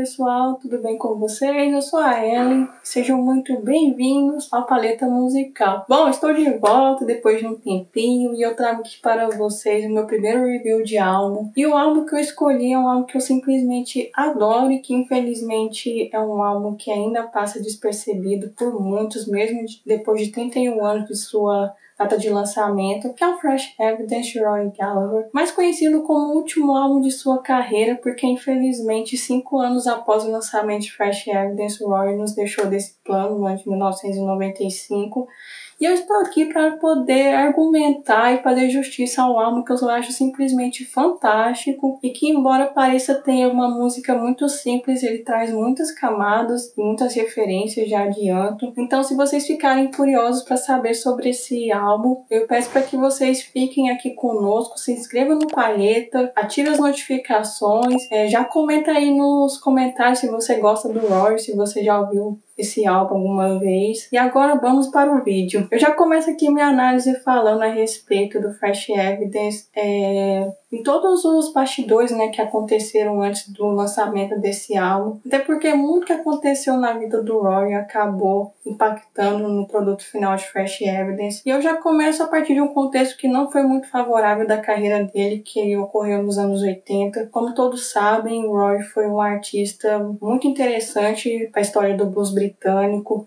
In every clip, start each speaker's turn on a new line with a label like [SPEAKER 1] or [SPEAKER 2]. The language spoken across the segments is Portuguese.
[SPEAKER 1] pessoal, tudo bem com vocês? Eu sou a Ellen, sejam muito bem-vindos ao Paleta Musical. Bom, estou de volta depois de um tempinho e eu trago aqui para vocês o meu primeiro review de álbum. E o álbum que eu escolhi é um álbum que eu simplesmente adoro e que infelizmente é um álbum que ainda passa despercebido por muitos, mesmo depois de 31 anos de sua data de lançamento, que é o Fresh Evidence de Roy Gallagher, mais conhecido como o último álbum de sua carreira, porque infelizmente cinco anos após o lançamento de Fresh Evidence, Roy nos deixou desse plano no ano de 1995 e eu estou aqui para poder argumentar e fazer justiça ao álbum que eu acho simplesmente fantástico e que, embora pareça ter uma música muito simples, ele traz muitas camadas muitas referências, já adianto. Então, se vocês ficarem curiosos para saber sobre esse álbum, eu peço para que vocês fiquem aqui conosco, se inscrevam no Palheta, ative as notificações, é, já comenta aí nos comentários se você gosta do Rory, se você já ouviu esse álbum alguma vez. E agora vamos para o vídeo. Eu já começo aqui minha análise falando a respeito do Fresh Evidence. É, em todos os bastidores né, que aconteceram antes do lançamento desse álbum. Até porque muito que aconteceu na vida do Rory acabou impactando no produto final de Fresh Evidence. E eu já começo a partir de um contexto que não foi muito favorável da carreira dele, que ocorreu nos anos 80. Como todos sabem, o Rory foi um artista muito interessante para a história do blues britânico,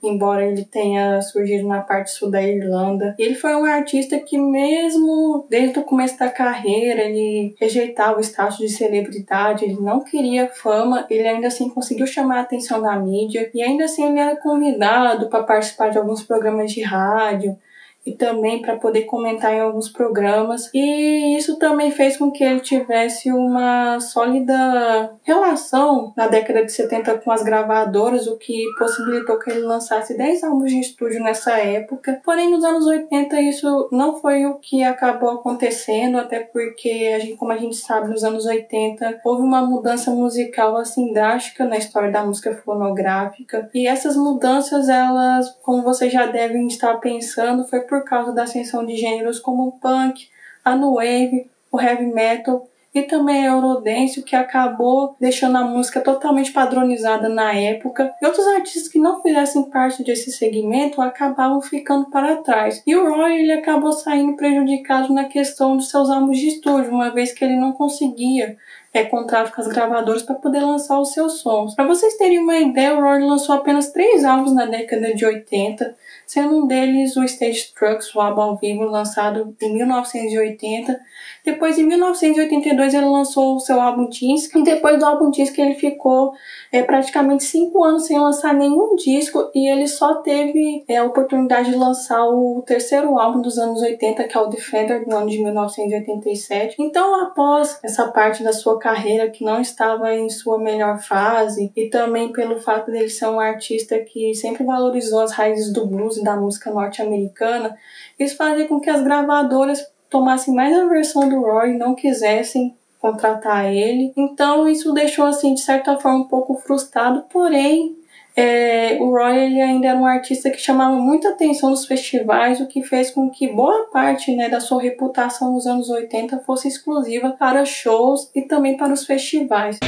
[SPEAKER 1] embora ele tenha surgido na parte sul da Irlanda. Ele foi um artista que mesmo desde o começo da carreira, ele rejeitava o status de celebridade, ele não queria fama, ele ainda assim conseguiu chamar a atenção da mídia e ainda assim ele era convidado para participar de alguns programas de rádio e também para poder comentar em alguns programas. E isso também fez com que ele tivesse uma sólida relação na década de 70 com as gravadoras, o que possibilitou que ele lançasse 10 álbuns de estúdio nessa época. Porém, nos anos 80 isso não foi o que acabou acontecendo, até porque, a gente, como a gente sabe, nos anos 80 houve uma mudança musical assim drástica na história da música fonográfica. E essas mudanças, elas, como vocês já devem estar pensando, foi por causa da ascensão de gêneros como o punk, a new wave, o heavy metal e também a Eurodance, o que acabou deixando a música totalmente padronizada na época. E outros artistas que não fizessem parte desse segmento acabavam ficando para trás. E o Roy ele acabou saindo prejudicado na questão dos seus álbuns de estúdio, uma vez que ele não conseguia é, contrato com as gravadoras para poder lançar os seus sons. Para vocês terem uma ideia, o Roy lançou apenas três álbuns na década de 80, sendo um deles o Stage Trucks, o álbum ao vivo lançado em 1980. Depois, em 1982, ele lançou o seu álbum Disc, e depois do álbum Disc ele ficou é, praticamente cinco anos sem lançar nenhum disco, e ele só teve é, a oportunidade de lançar o terceiro álbum dos anos 80, que é o Defender, do ano de 1987. Então, após essa parte da sua carreira que não estava em sua melhor fase, e também pelo fato dele ser um artista que sempre valorizou as raízes do blues da música norte-americana, isso fazia com que as gravadoras tomassem mais a versão do Roy e não quisessem contratar ele. Então isso deixou assim de certa forma um pouco frustrado, porém é, o Roy ele ainda era um artista que chamava muita atenção nos festivais, o que fez com que boa parte né, da sua reputação nos anos 80 fosse exclusiva para shows e também para os festivais.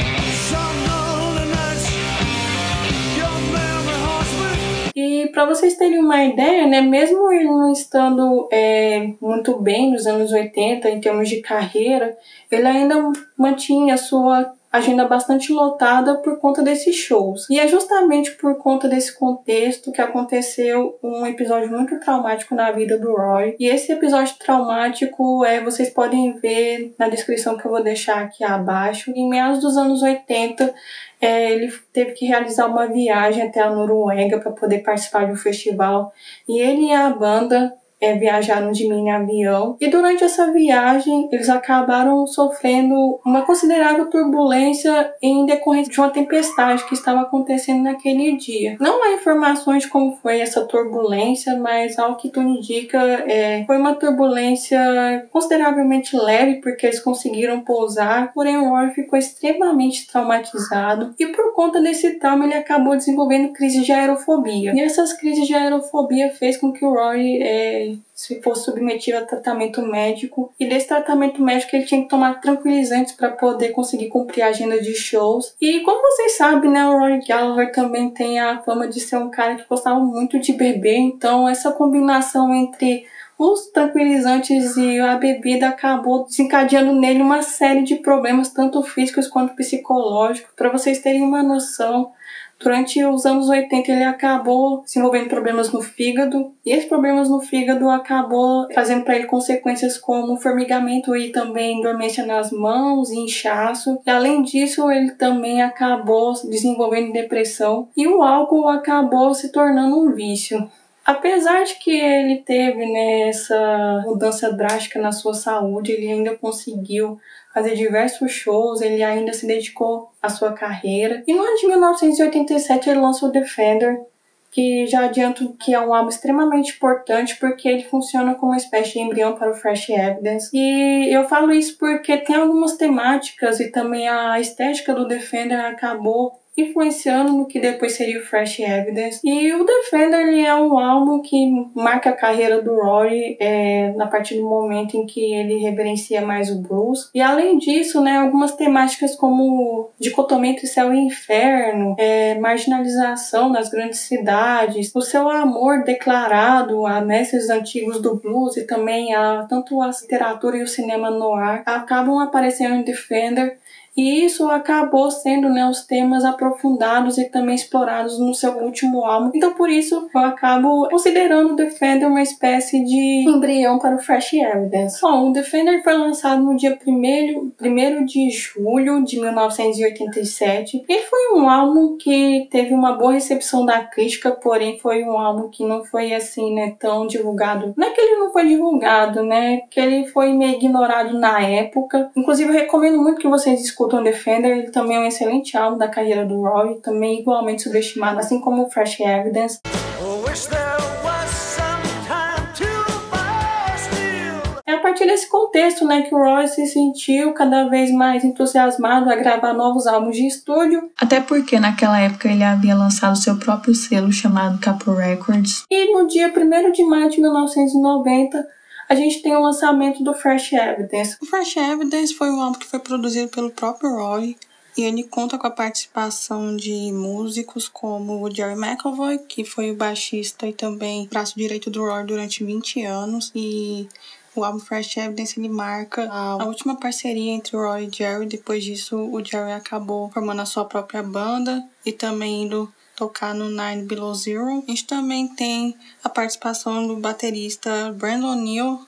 [SPEAKER 1] E para vocês terem uma ideia, né, mesmo ele não estando é, muito bem nos anos 80 em termos de carreira, ele ainda mantinha a sua agenda bastante lotada por conta desses shows. E é justamente por conta desse contexto que aconteceu um episódio muito traumático na vida do Roy. E esse episódio traumático é, vocês podem ver na descrição que eu vou deixar aqui abaixo. Em meados dos anos 80, é, ele teve que realizar uma viagem até a Noruega para poder participar de um festival. E ele e a banda é, viajaram de em avião. E durante essa viagem, eles acabaram sofrendo uma considerável turbulência em decorrência de uma tempestade que estava acontecendo naquele dia. Não há informações como foi essa turbulência, mas ao que tudo indica, é, foi uma turbulência consideravelmente leve, porque eles conseguiram pousar, porém o Roy ficou extremamente traumatizado e por conta desse trauma ele acabou desenvolvendo crise de aerofobia. E essas crises de aerofobia fez com que o Roy é, se fosse submetido a tratamento médico. E desse tratamento médico ele tinha que tomar tranquilizantes para poder conseguir cumprir a agenda de shows. E como vocês sabem, né, o Rory Gallagher também tem a fama de ser um cara que gostava muito de beber. Então essa combinação entre os tranquilizantes e a bebida acabou desencadeando nele uma série de problemas, tanto físicos quanto psicológicos. Para vocês terem uma noção, durante os anos 80 ele acabou desenvolvendo problemas no fígado, e esses problemas no fígado acabou trazendo para ele consequências como formigamento e também dormência nas mãos e inchaço. E além disso, ele também acabou desenvolvendo depressão, e o álcool acabou se tornando um vício. Apesar de que ele teve né, essa mudança drástica na sua saúde, ele ainda conseguiu fazer diversos shows, ele ainda se dedicou à sua carreira. E no ano de 1987 ele lançou Defender, que já adianto que é um álbum extremamente importante porque ele funciona como uma espécie de embrião para o Fresh Evidence. E eu falo isso porque tem algumas temáticas e também a estética do Defender acabou influenciando no que depois seria o Fresh Evidence. E o Defender ele é um álbum que marca a carreira do Rory é, na partir do momento em que ele reverencia mais o blues. E além disso, né, algumas temáticas como dicotomia entre céu e inferno, é, marginalização nas grandes cidades, o seu amor declarado a mestres antigos do blues e também a tanto a literatura e o cinema noir acabam aparecendo em Defender e isso acabou sendo né, os temas aprofundados e também explorados no seu último álbum. Então, por isso, eu acabo considerando o Defender uma espécie de embrião para o Fresh Evidence. Bom, o Defender foi lançado no dia 1 primeiro de julho de 1987. E foi um álbum que teve uma boa recepção da crítica, porém foi um álbum que não foi assim, né, tão divulgado. Não é que ele não foi divulgado, né, que ele foi meio ignorado na época. Inclusive, eu recomendo muito que vocês escutem Fulton Defender ele também é um excelente álbum da carreira do Roy, também igualmente subestimado, assim como o Fresh Evidence. É a partir desse contexto né, que o Roy se sentiu cada vez mais entusiasmado a gravar novos álbuns de estúdio.
[SPEAKER 2] Até porque naquela época ele havia lançado seu próprio selo chamado Capo Records.
[SPEAKER 1] E no dia 1 de maio de 1990 a gente tem o lançamento do Fresh Evidence.
[SPEAKER 2] O Fresh Evidence foi um álbum que foi produzido pelo próprio Roy e ele conta com a participação de músicos como o Jerry McAvoy, que foi o baixista e também braço direito do Roy durante 20 anos e o álbum Fresh Evidence ele marca a última parceria entre o Roy e Jerry. Depois disso, o Jerry acabou formando a sua própria banda e também indo tocar no Nine Below Zero. A gente também tem a participação do baterista Brandon Neal.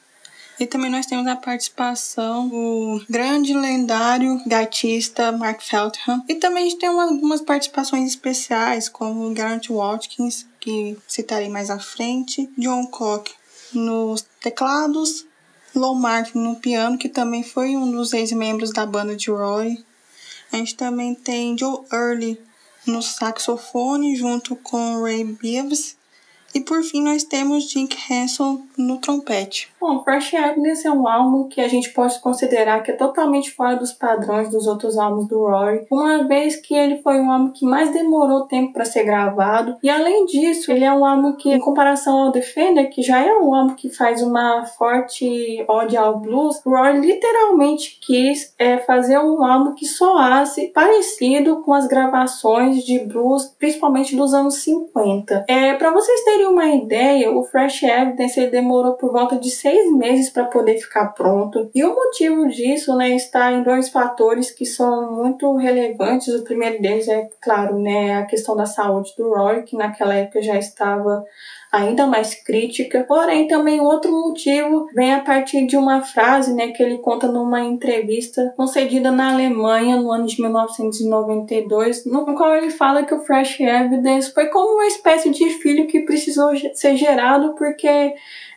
[SPEAKER 2] E também nós temos a participação do grande lendário gatista Mark Feltham. E também a gente tem algumas participações especiais, como Garrett Watkins, que citarei mais à frente, John Cock nos teclados, Low Martin no piano, que também foi um dos ex-membros da banda de Roy. A gente também tem Joe Early no saxofone junto com Ray Beavis e por fim nós temos Jink Hanson no trompete.
[SPEAKER 1] Bom, Fresh Happiness é um álbum que a gente pode considerar que é totalmente fora dos padrões dos outros álbuns do Rory, uma vez que ele foi um álbum que mais demorou tempo para ser gravado. E além disso, ele é um álbum que, em comparação ao Defender, que já é um álbum que faz uma forte ode ao blues, o literalmente quis é, fazer um álbum que soasse parecido com as gravações de blues, principalmente dos anos 50. É, para vocês terem terem uma ideia, o Fresh Evidence demorou por volta de seis meses para poder ficar pronto. E o motivo disso né, está em dois fatores que são muito relevantes. O primeiro deles é, claro, né, a questão da saúde do Roy, que naquela época já estava ainda mais crítica. Porém, também outro motivo vem a partir de uma frase né, que ele conta numa entrevista concedida na Alemanha no ano de 1992, no qual ele fala que o Fresh Evidence foi como uma espécie de filho que precisou ser gerado porque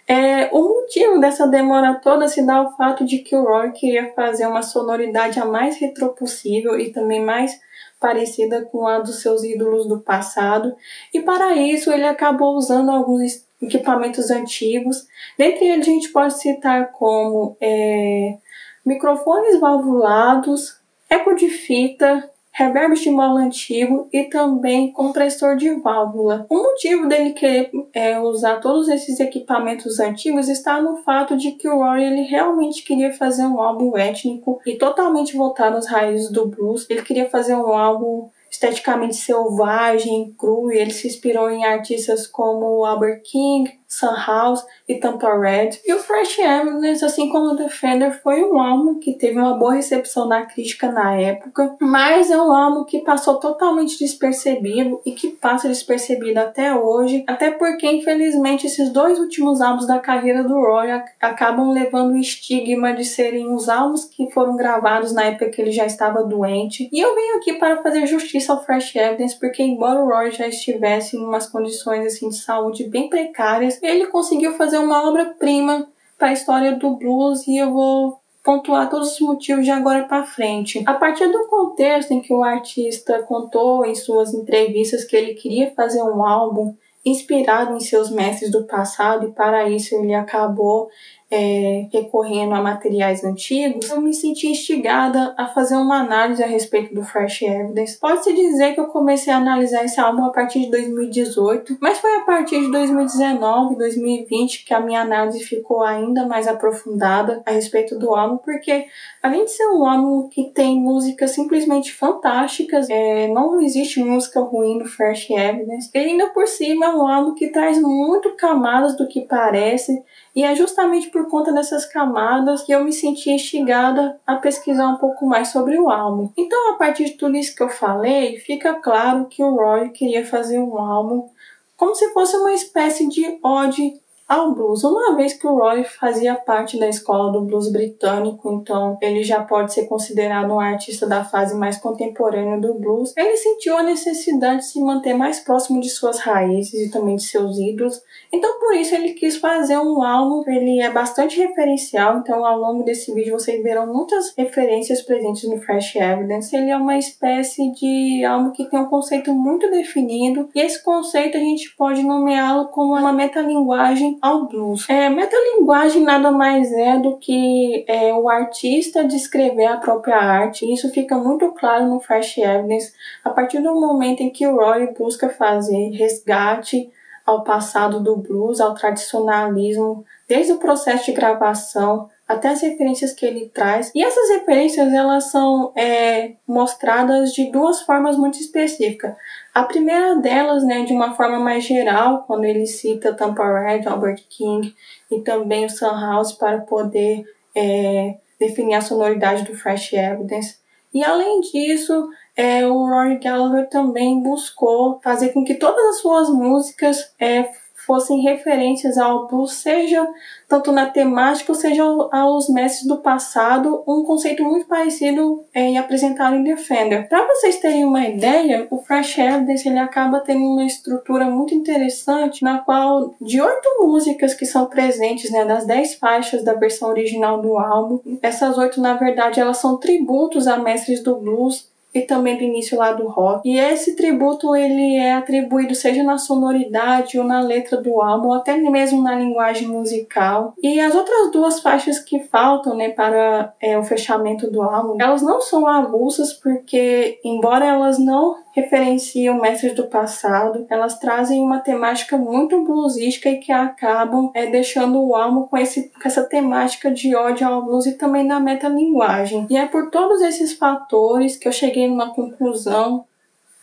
[SPEAKER 1] é, o motivo dessa demora toda se dá ao fato de que o Roy queria fazer uma sonoridade a mais retro possível e também mais parecida com a dos seus ídolos do passado, e para isso ele acabou usando alguns equipamentos antigos. Dentre eles a gente pode citar como é, microfones valvulados, eco de fita, reverb estimulador antigo e também compressor de válvula. O motivo dele querer é, usar todos esses equipamentos antigos está no fato de que o Roy ele realmente queria fazer um álbum étnico e totalmente voltado às raízes do blues. Ele queria fazer um álbum esteticamente selvagem, cru, e ele se inspirou em artistas como Albert King, Sunhouse e Tampa Red. E o Fresh Evidence, assim como o Defender, foi um álbum que teve uma boa recepção da crítica na época, mas é um álbum que passou totalmente despercebido e que passa despercebido até hoje, até porque infelizmente esses dois últimos álbuns da carreira do Roy acabam levando o estigma de serem os álbuns que foram gravados na época que ele já estava doente. E eu venho aqui para fazer justiça ao Fresh Evidence, porque embora o Roy já estivesse em umas condições assim de saúde bem precárias, ele conseguiu fazer uma obra-prima para a história do blues e eu vou pontuar todos os motivos de agora para frente. A partir do contexto em que o artista contou em suas entrevistas que ele queria fazer um álbum inspirado em seus mestres do passado e para isso ele acabou é, recorrendo a materiais antigos, eu me senti instigada a fazer uma análise a respeito do Fresh Evidence. Pode-se dizer que eu comecei a analisar esse álbum a partir de 2018, mas foi a partir de 2019, 2020 que a minha análise ficou ainda mais aprofundada a respeito do álbum, porque além de ser um álbum que tem músicas simplesmente fantásticas, é, não existe música ruim no Fresh Evidence, ele ainda por cima é um álbum que traz muito camadas do que parece e é justamente por conta dessas camadas que eu me senti instigada a pesquisar um pouco mais sobre o álbum. Então, a partir de tudo isso que eu falei, fica claro que o Roy queria fazer um álbum como se fosse uma espécie de ode ao blues, uma vez que o Roy fazia parte da escola do blues britânico, então ele já pode ser considerado um artista da fase mais contemporânea do blues. Ele sentiu a necessidade de se manter mais próximo de suas raízes e também de seus ídolos, então por isso ele quis fazer um álbum. Ele é bastante referencial, então ao longo desse vídeo vocês verão muitas referências presentes no Fresh Evidence. Ele é uma espécie de álbum que tem um conceito muito definido e esse conceito a gente pode nomeá-lo como uma metalinguagem ao blues. É, metalinguagem nada mais é do que é, o artista descrever a própria arte. Isso fica muito claro no Fresh Evidence a partir do momento em que o Roy busca fazer resgate ao passado do blues, ao tradicionalismo, desde o processo de gravação até as referências que ele traz. E essas referências elas são é, mostradas de duas formas muito específicas. A primeira delas, né, de uma forma mais geral, quando ele cita Tampa Red, Albert King e também o Sun House para poder é, definir a sonoridade do Fresh Evidence. E além disso, é, o Rory Gallagher também buscou fazer com que todas as suas músicas é, fossem referências ao blues, seja tanto na temática, seja aos mestres do passado, um conceito muito parecido é, apresentado em Defender. Para vocês terem uma ideia, o Fresh Evidence ele acaba tendo uma estrutura muito interessante, na qual de oito músicas que são presentes, né, das dez faixas da versão original do álbum, essas oito na verdade elas são tributos a mestres do blues e também do início lá do rock. E esse tributo ele é atribuído seja na sonoridade ou na letra do álbum, ou até mesmo na linguagem musical. E as outras duas faixas que faltam, né, para é, o fechamento do álbum, elas não são avulsas porque, embora elas não referenciam mestres do passado, elas trazem uma temática muito bluesística e que acabam é, deixando o álbum com, esse, com essa temática de ódio ao blues e também na metalinguagem. E é por todos esses fatores que eu cheguei numa conclusão,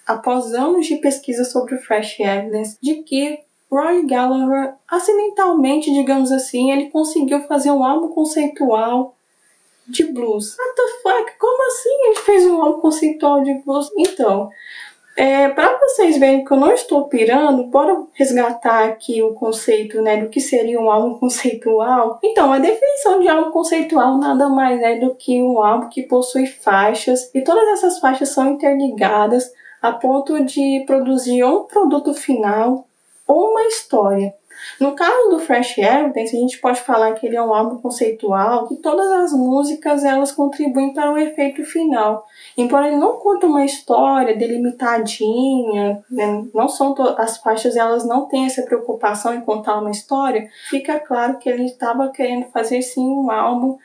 [SPEAKER 1] após anos de pesquisa sobre o Fresh Evidence, de que Roy Gallagher, acidentalmente, digamos assim, ele conseguiu fazer um álbum conceitual de blues. What the fuck? Como assim ele fez um álbum conceitual de blues? Então, é, para vocês verem que eu não estou pirando, bora resgatar aqui o conceito né, do que seria um álbum conceitual. Então, a definição de álbum conceitual nada mais é do que um álbum que possui faixas e todas essas faixas são interligadas a ponto de produzir um produto final ou uma história. No caso do Fresh Evidence, a gente pode falar que ele é um álbum conceitual, que todas as músicas elas contribuem para o efeito final. Embora ele não conte uma história delimitadinha, né, não são as faixas elas não têm essa preocupação em contar uma história, fica claro que ele estava querendo fazer sim um álbum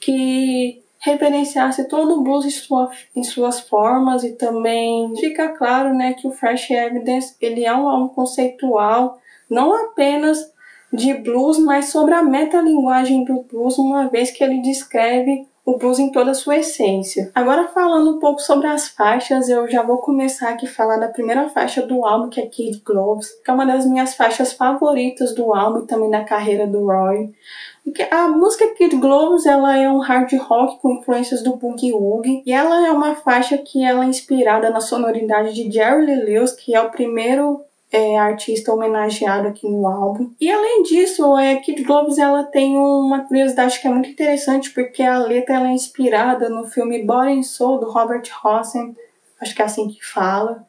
[SPEAKER 1] que reverenciasse todo o blues em, sua, em suas formas e também fica claro, né, que o Fresh Evidence ele é um álbum conceitual, não apenas de blues, mas sobre a metalinguagem do blues, uma vez que ele descreve o blues em toda a sua essência. Agora falando um pouco sobre as faixas, eu já vou começar aqui a falar da primeira faixa do álbum, que é Kid Gloves, que é uma das minhas faixas favoritas do álbum e também da carreira do Roy. A música Kid Gloves ela é um hard rock com influências do boogie woogie e ela é uma faixa que ela é inspirada na sonoridade de Jerry Lee Lewis, que é o primeiro é, artista homenageado aqui no álbum. E além disso, é, Kid Gloves ela tem uma curiosidade que é muito interessante porque a letra ela é inspirada no filme Body and Soul do Robert Rossen, acho que é assim que fala.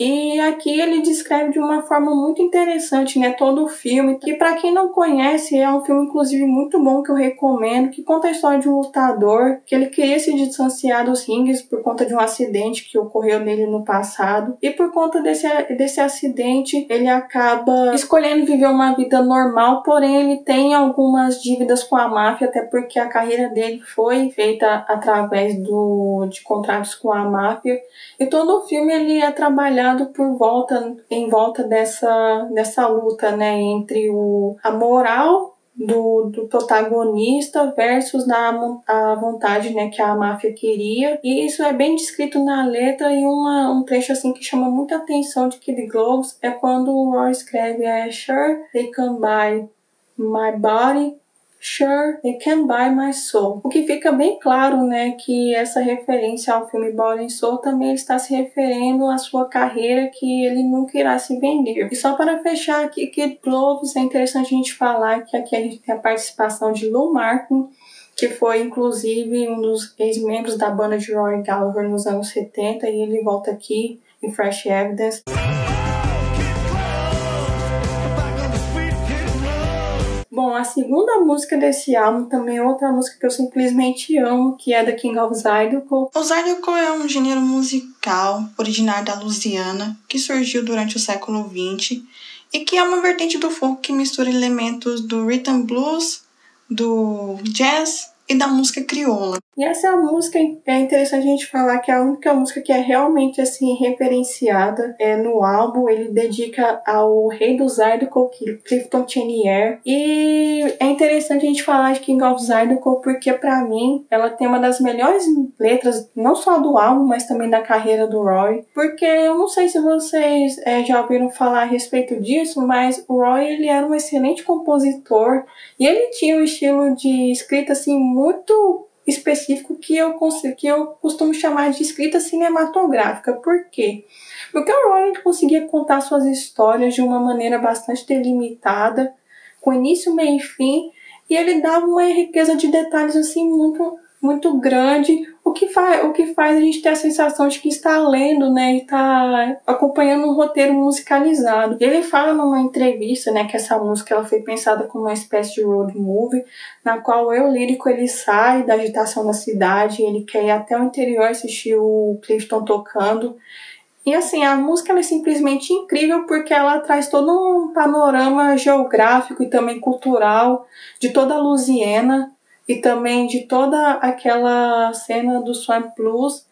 [SPEAKER 1] E aqui ele descreve de uma forma muito interessante, né, todo o filme, que para quem não conhece, é um filme inclusive muito bom que eu recomendo, que conta a história de um lutador, que ele queria se distanciar dos rings por conta de um acidente que ocorreu nele no passado, e por conta desse, desse acidente, ele acaba escolhendo viver uma vida normal, porém ele tem algumas dívidas com a máfia, até porque a carreira dele foi feita através do, de contratos com a máfia, e todo o filme ele é trabalhado por volta em volta dessa dessa luta, né, entre o a moral do, do protagonista versus na, a vontade né, que a máfia queria. E isso é bem descrito na letra e uma, um trecho assim que chama muita atenção de Kid Gloves é quando o Roy escreve é Sure they can buy my body Sure, They Can Buy My Soul. O que fica bem claro, né, que essa referência ao filme Body Soul também está se referindo à sua carreira que ele nunca irá se vender. E só para fechar aqui, Kid Gloves, é interessante a gente falar que aqui a gente tem a participação de Lou Martin, que foi inclusive um dos ex-membros da banda de Roy Gallagher nos anos 70 e ele volta aqui em Fresh Evidence. Bom, a segunda música desse álbum também é outra música que eu simplesmente amo, que é da King of Zydeco.
[SPEAKER 2] O Zydeco é um gênero musical originário da Louisiana que surgiu durante o século XX e que é uma vertente do folk que mistura elementos do rhythm blues, do jazz e da música crioula.
[SPEAKER 1] E essa música é interessante a gente falar que é a única música que é realmente assim referenciada é, no álbum. Ele dedica ao rei do Zydeco, Clifton Chenier. E é interessante a gente falar de King of Zydeco porque para mim ela tem uma das melhores letras, não só do álbum, mas também da carreira do Roy. Porque eu não sei se vocês é, já ouviram falar a respeito disso, mas o Roy ele era um excelente compositor e ele tinha um estilo de escrita assim muito específico que eu, que eu costumo chamar de escrita cinematográfica. Por quê? Porque o Rowling conseguia contar suas histórias de uma maneira bastante delimitada, com início, meio e fim, e ele dava uma riqueza de detalhes assim muito muito grande, o que, faz, o que faz a gente ter a sensação de que está lendo, né, e está acompanhando um roteiro musicalizado. Ele fala numa entrevista, né, que essa música ela foi pensada como uma espécie de road movie, na qual o eu lírico ele sai da agitação da cidade, ele quer ir até o interior assistir o Clifton tocando. E assim, a música é simplesmente incrível porque ela traz todo um panorama geográfico e também cultural de toda a Louisiana e também de toda aquela cena do Swamp Blues.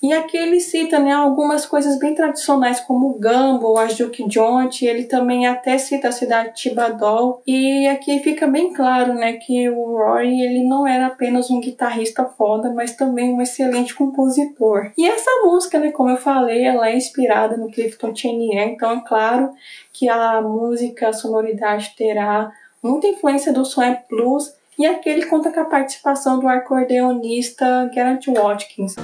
[SPEAKER 1] E aqui ele cita né, algumas coisas bem tradicionais, como o Gumbo, a Duke Joint, ele também até cita a cidade de Tibadol. E aqui fica bem claro né, que o Roy ele não era apenas um guitarrista foda, mas também um excelente compositor. E essa música, né, como eu falei, ela é inspirada no Clifton Chenier, então é claro que a música, a sonoridade terá muita influência do Swamp Blues, e aqui ele conta com a participação do acordeonista Garrett Watkins.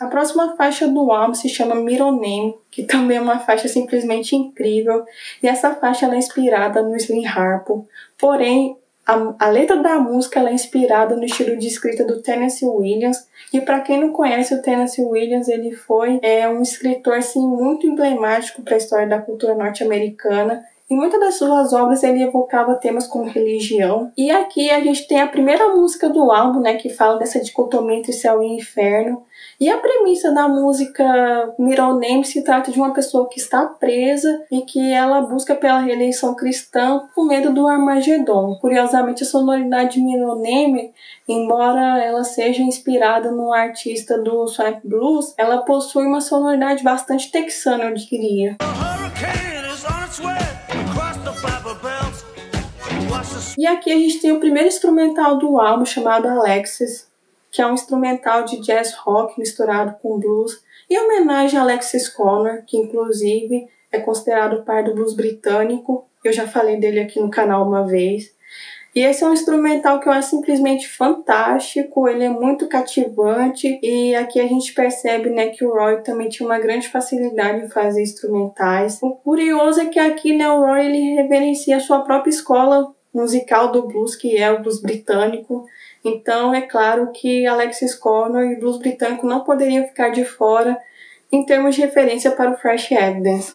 [SPEAKER 1] A próxima faixa do álbum se chama Middle Name, que também é uma faixa simplesmente incrível. E essa faixa é inspirada no Slim Harpo, porém a, a, letra da música é inspirada no estilo de escrita do Tennessee Williams. E para quem não conhece o Tennessee Williams, ele foi é, um escritor assim, muito emblemático para a história da cultura norte-americana. Em muitas das suas obras ele evocava temas como religião. E aqui a gente tem a primeira música do álbum, né, que fala dessa dicotomia entre céu e inferno. E a premissa da música Middle Name se trata de uma pessoa que está presa e que ela busca pela redenção cristã com medo do Armagedon. Curiosamente, a sonoridade de Middle Name, embora ela seja inspirada no artista do Swamp Blues, ela possui uma sonoridade bastante texana, eu diria. E aqui a gente tem o primeiro instrumental do álbum chamado Alexis, que é um instrumental de jazz rock misturado com blues, em homenagem a Alexis Connor, que inclusive é considerado o pai do blues britânico. Eu já falei dele aqui no canal uma vez. E esse é um instrumental que eu acho simplesmente fantástico, ele é muito cativante e aqui a gente percebe né, que o Roy também tinha uma grande facilidade em fazer instrumentais. O curioso é que aqui né, o Roy ele reverencia a sua própria escola musical do blues, que é o blues britânico. Então é claro que Alexis Corner e blues britânico não poderiam ficar de fora em termos de referência para o Fresh Evidence.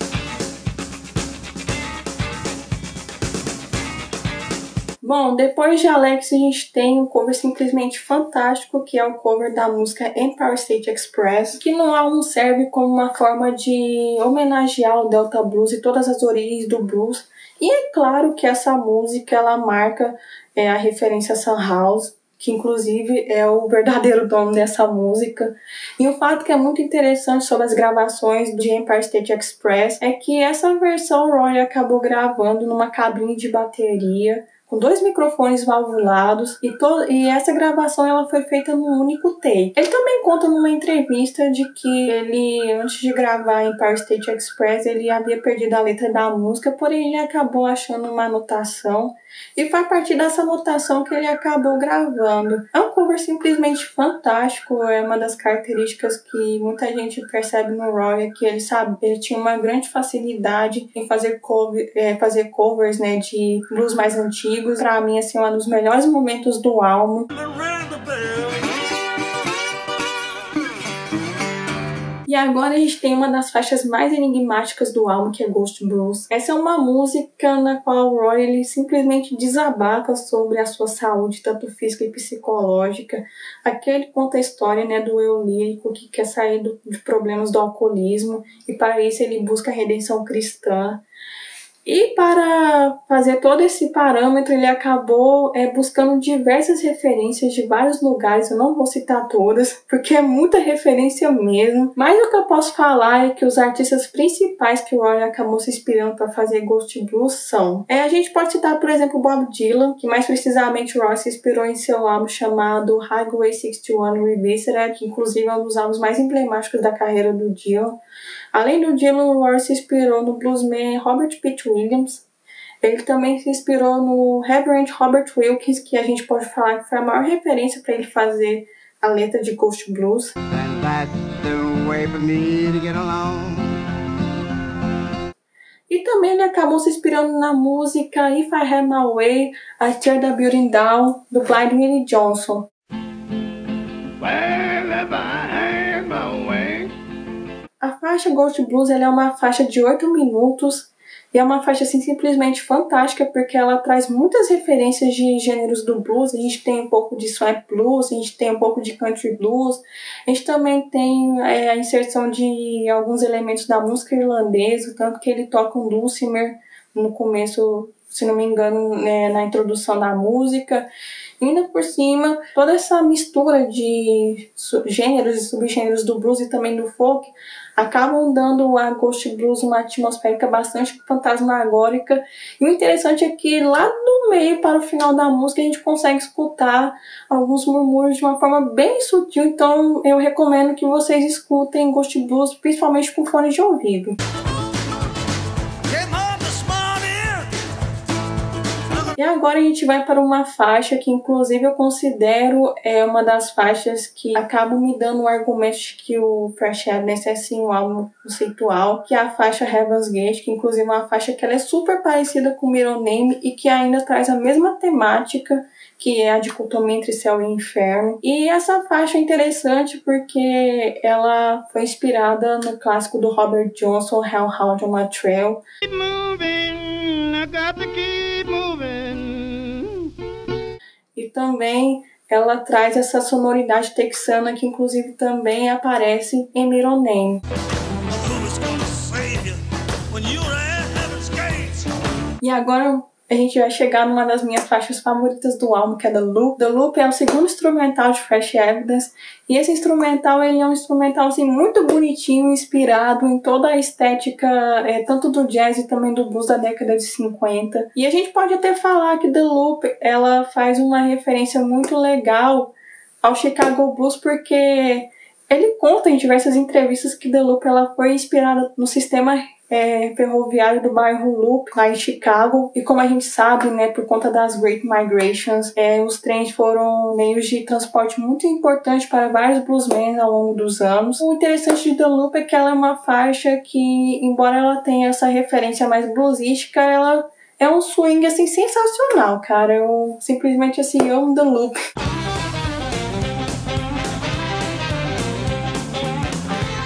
[SPEAKER 1] Bom, depois de Alex, a gente tem um cover simplesmente fantástico, que é o cover da música Empire State Express, que no álbum serve como uma forma de homenagear o Delta Blues e todas as origens do blues. E é claro que essa música ela marca é, a referência a Sun House, que inclusive é o verdadeiro dono dessa música. E o fato que é muito interessante sobre as gravações de Empire State Express é que essa versão Roy acabou gravando numa cabine de bateria com dois microfones valvulados e, e essa gravação ela foi feita num único take. Ele também conta numa entrevista de que ele, antes de gravar Empire State Express, ele havia perdido a letra da música, porém ele acabou achando uma anotação e foi a partir dessa anotação que ele acabou gravando. É um cover simplesmente fantástico, é uma das características que muita gente percebe no Roy, é que ele sabe, ele tinha uma grande facilidade em fazer, cover, é, fazer covers né, de blues mais antigos. Pra mim, assim, um dos melhores momentos do álbum. E agora a gente tem uma das faixas mais enigmáticas do álbum, que é Ghost Blues. Essa é uma música na qual o Roy ele simplesmente desabafa sobre a sua saúde, tanto física e psicológica. Aqui ele conta a história né, do eu lírico que quer sair do, de problemas do alcoolismo e para isso ele busca a redenção cristã. E para fazer todo esse parâmetro, ele acabou é, buscando diversas referências de vários lugares. Eu não vou citar todas, porque é muita referência mesmo. Mas o que eu posso falar é que os artistas principais que o Roy acabou se inspirando para fazer Ghost Blues são. É, a gente pode citar, por exemplo, Bob Dylan, que mais precisamente o Roy se inspirou em seu álbum chamado Highway 61 Revisited, que inclusive é um dos álbuns mais emblemáticos da carreira do Dylan. Além do Dylan, Roy se inspirou no bluesman Robert Pitt Williams. Ele também se inspirou no Reverend Robert Wilkins, que a gente pode falar que foi a maior referência para ele fazer a letra de Ghost Blues. E também ele acabou se inspirando na música If I Had My Way, I Tear the Building Down, do Blind Willie Johnson. A faixa Ghost Blues é uma faixa de 8 minutos e é uma faixa assim, simplesmente fantástica porque ela traz muitas referências de gêneros do blues. A gente tem um pouco de swamp blues, a gente tem um pouco de country blues, a gente também tem é, a inserção de alguns elementos da música irlandesa, tanto que ele toca um dulcimer no começo, se não me engano, né, na introdução da música. Ainda por cima, toda essa mistura de gêneros e subgêneros do blues e também do folk acabam dando a Ghost Blues uma atmosférica bastante fantasmagórica. E o interessante é que lá no meio, para o final da música, a gente consegue escutar alguns murmúrios de uma forma bem sutil. Então eu recomendo que vocês escutem Ghost Blues, principalmente com fone de ouvido. E agora a gente vai para uma faixa que, inclusive, eu considero é uma das faixas que acabam me dando o um argumento de que o Fresh Evidence é sim um álbum conceitual, que é a faixa Heaven's Gate, que inclusive é uma faixa que ela é super parecida com Mirror Name e que ainda traz a mesma temática que é a dicotomia entre céu e inferno. E essa faixa é interessante porque ela foi inspirada no clássico do Robert Johnson, Hellhound on a Trail. Moving E também ela traz essa sonoridade texana que inclusive também aparece em Middle Name. E agora a gente vai chegar numa das minhas faixas favoritas do álbum, que é The Loop. The Loop é o segundo instrumental de Fresh Evidence, e esse instrumental ele é um instrumental assim, muito bonitinho, inspirado em toda a estética, é, tanto do jazz e também do blues da década de 50. E a gente pode até falar que The Loop ela faz uma referência muito legal ao Chicago Blues, porque ele conta em diversas entrevistas que Loop ela foi inspirada no sistema é, ferroviário do bairro Loop, lá em Chicago. E como a gente sabe, né, por conta das Great Migrations, é, os trens foram meios de transporte muito importantes para vários bluesmen ao longo dos anos. O interessante de The Loop é que ela é uma faixa que, embora ela tenha essa referência mais bluesística, ela é um swing assim sensacional, cara. Eu simplesmente assim amo The Loop.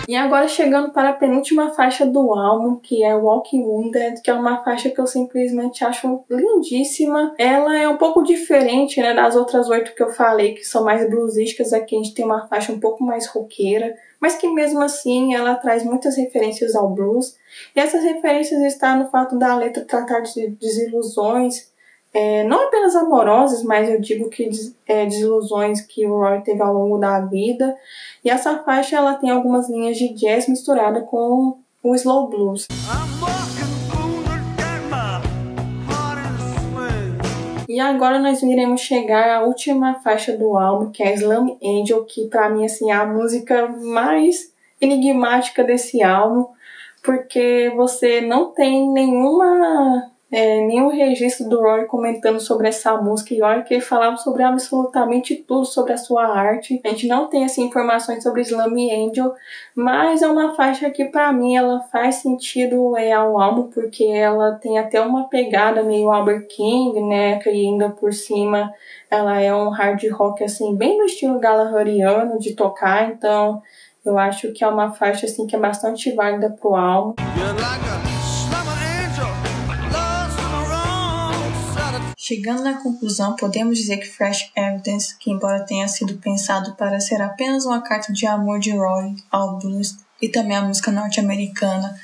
[SPEAKER 1] E agora chegando para a penúltima faixa do álbum, que é Walking Wounded, que é uma faixa que eu simplesmente acho lindíssima. Ela é um pouco diferente né, das outras oito que eu falei, que são mais bluesísticas. Aqui a gente tem uma faixa um pouco mais roqueira, mas que mesmo assim ela traz muitas referências ao blues. E essas referências estão no fato da letra tratar de desilusões, é, não apenas amorosas, mas eu digo que é, desilusões que o Roy teve ao longo da vida. E essa faixa ela tem algumas linhas de jazz misturada com o slow blues. E agora nós iremos chegar à última faixa do álbum, que é Slam Angel, que para mim assim é a música mais enigmática desse álbum, porque você não tem nenhuma é, nenhum registro do Roy comentando sobre essa música e olha que ele falava sobre absolutamente tudo sobre a sua arte. A gente não tem assim informações sobre Slam Angel, mas é uma faixa que para mim ela faz sentido é, ao álbum porque ela tem até uma pegada meio Albert King, né, que ainda por cima ela é um hard rock assim bem no estilo galahariano de tocar, então eu acho que é uma faixa assim que é bastante válida pro álbum. Chegando na conclusão, podemos dizer que Fresh Evidence, que embora tenha sido pensado para ser apenas uma carta de amor de Roy ao blues e também à música norte-americana,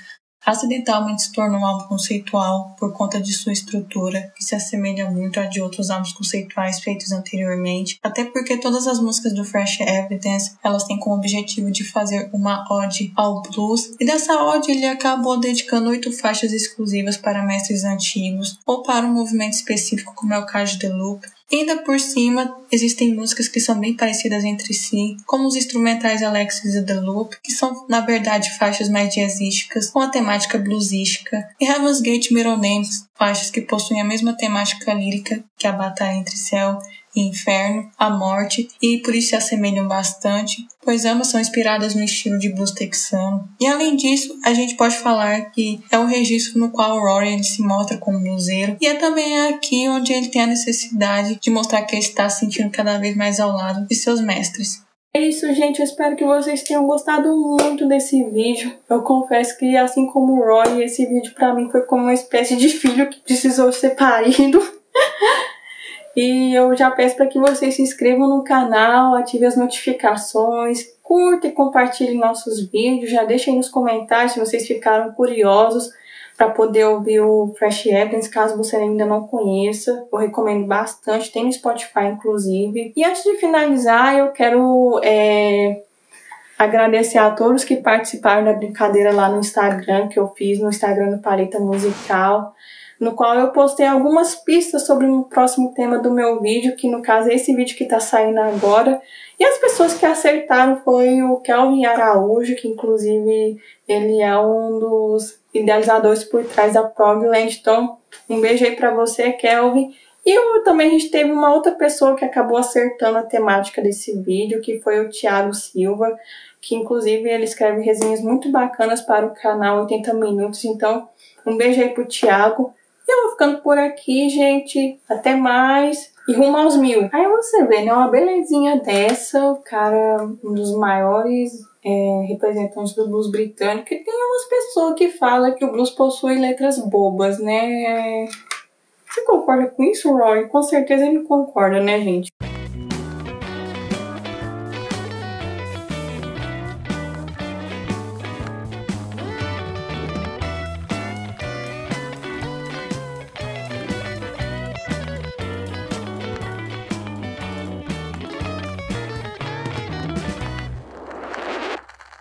[SPEAKER 1] acidentalmente se tornou um álbum conceitual por conta de sua estrutura, que se assemelha muito à de outros álbuns conceituais feitos anteriormente, até porque todas as músicas do Fresh Evidence, elas têm como objetivo de fazer uma ode ao blues, e dessa ode ele acabou dedicando oito faixas exclusivas para mestres antigos ou para um movimento específico como é o caso de Loop, Ainda por cima, existem músicas que são bem parecidas entre si, como os instrumentais Alexis e The Loop, que são na verdade faixas mais jazzísticas, com a temática bluesística, e Heaven's Gate Middle Names, faixas que possuem a mesma temática lírica que a batalha entre céu Inferno, A Morte, e por isso se assemelham bastante, pois ambas são inspiradas no estilo de blues texano. E além disso, a gente pode falar que é o registro no qual Rory se mostra como bluseiro, e é também aqui onde ele tem a necessidade de mostrar que ele está se sentindo cada vez mais ao lado de seus mestres. É isso, gente. Eu espero que vocês tenham gostado muito desse vídeo. Eu confesso que, assim como o Roy, esse vídeo para mim foi como uma espécie de filho que precisou ser parido. E eu já peço para que vocês se inscrevam no canal, ativem as notificações, curta e compartilhem nossos vídeos. Já deixem nos comentários se vocês ficaram curiosos para poder ouvir o Fresh Evidence, caso você ainda não conheça. Eu recomendo bastante, tem no Spotify inclusive. E antes de finalizar, eu quero é, agradecer a todos que participaram da brincadeira lá no Instagram, que eu fiz no Instagram do Paleta Musical no qual eu postei algumas pistas sobre o próximo tema do meu vídeo, que no caso é esse vídeo que está saindo agora. E as pessoas que acertaram foi o Kelvin Araújo, que inclusive ele é um dos idealizadores por trás da Progland. Então, um beijo aí para você, Kelvin. E eu, também a gente teve uma outra pessoa que acabou acertando a temática desse vídeo, que foi o Thiago Silva, que inclusive ele escreve resenhas muito bacanas para o canal 80 Minutos. Então, um beijo aí pro Thiago. Eu vou ficando por aqui, gente. Até mais. E rumo aos mil. Aí você vê, né? Uma belezinha dessa, o cara, um dos maiores é, representantes do blues britânico. E tem umas pessoas que falam que o blues possui letras bobas, né? Você concorda com isso, Roy? Com certeza ele concorda, né, gente?